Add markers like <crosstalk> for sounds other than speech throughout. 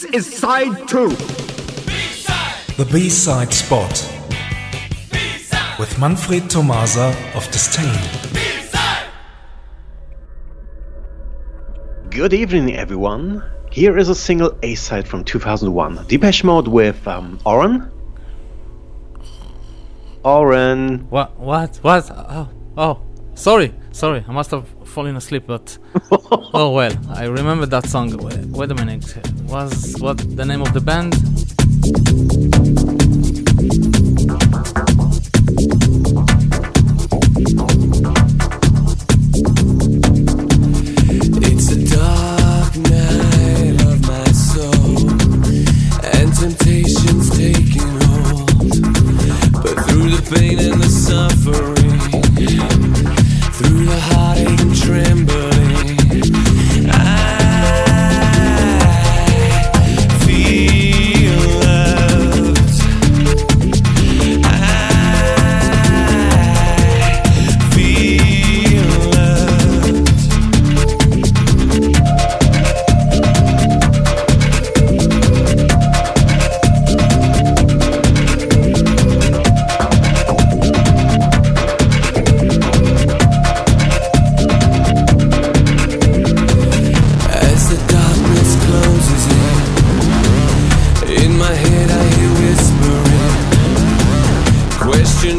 This is side two. The B-side spot with Manfred Tomasa of Disdain. Good evening, everyone. Here is a single A side from 2001 Depeche Mode with um, Oren. Oren. What? What? What? Oh, oh, sorry, sorry. I must have fallen asleep, but <laughs> oh well. I remember that song. Wait, wait a minute. Was what the name of the band?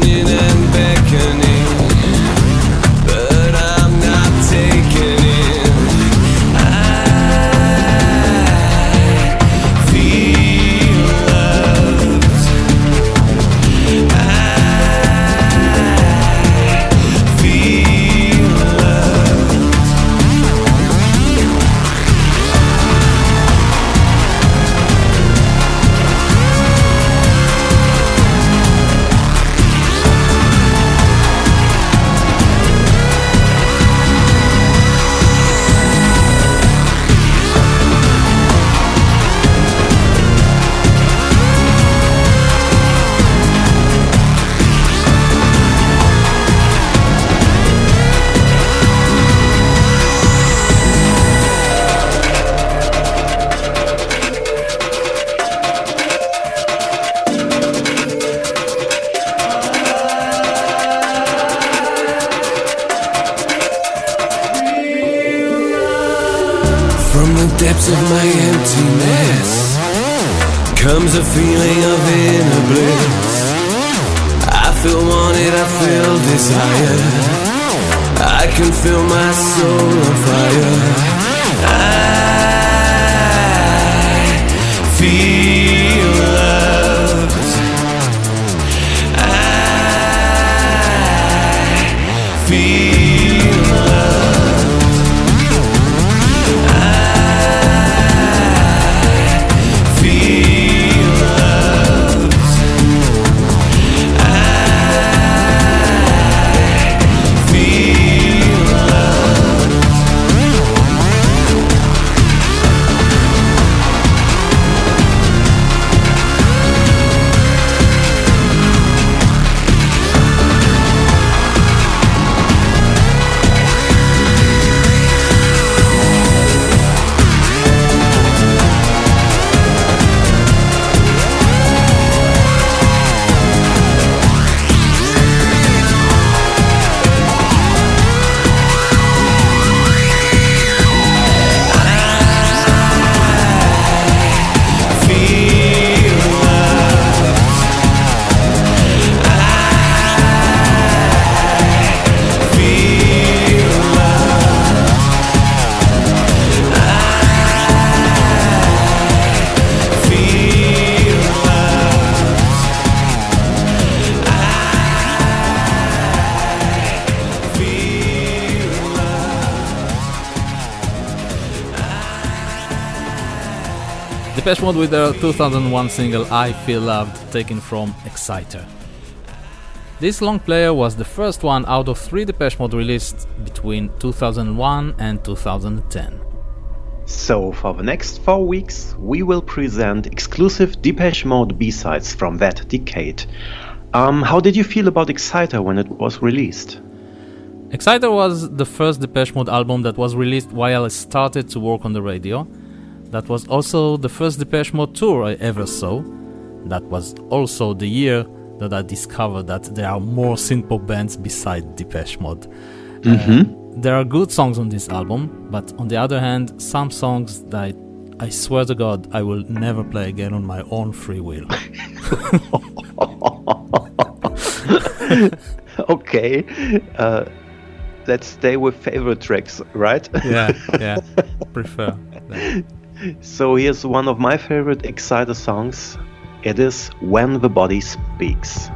Questioning the depths of my emptiness comes a feeling of inner bliss. I feel wanted, I feel desire. I can feel my soul on fire. I feel loved. I feel Depeche Mode with their 2001 single I Feel Loved, taken from Exciter. This long player was the first one out of three Depeche Mode released between 2001 and 2010. So, for the next four weeks, we will present exclusive Depeche Mode B sides from that decade. Um, how did you feel about Exciter when it was released? Exciter was the first Depeche Mode album that was released while I started to work on the radio. That was also the first Depeche Mode tour I ever saw. That was also the year that I discovered that there are more synthpop bands beside Depeche Mode. Mm-hmm. Uh, there are good songs on this album, but on the other hand, some songs that I swear to God I will never play again on my own free will. <laughs> okay. Uh, let's stay with favorite tracks, right? yeah, <laughs> yeah, prefer. That. So here's one of my favorite Exciter songs. It is When the Body Speaks.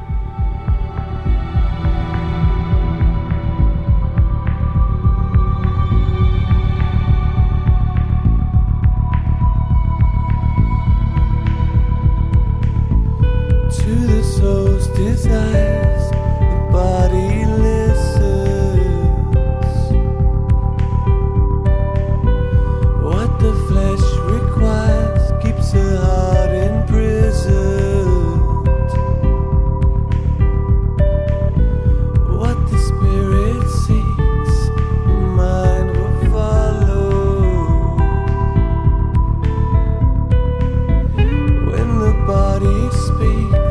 Body speaks,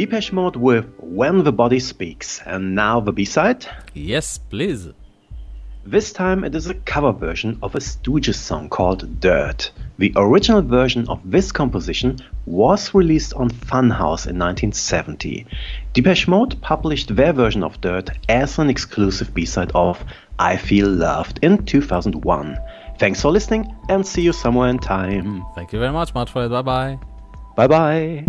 Depeche Mode with When the Body Speaks. And now the B side? Yes, please. This time it is a cover version of a Stooges song called Dirt. The original version of this composition was released on Funhouse in 1970. Depeche Mode published their version of Dirt as an exclusive B-side of I Feel Loved in 2001. Thanks for listening and see you somewhere in time. Thank you very much, Manfred. Bye bye. Bye bye.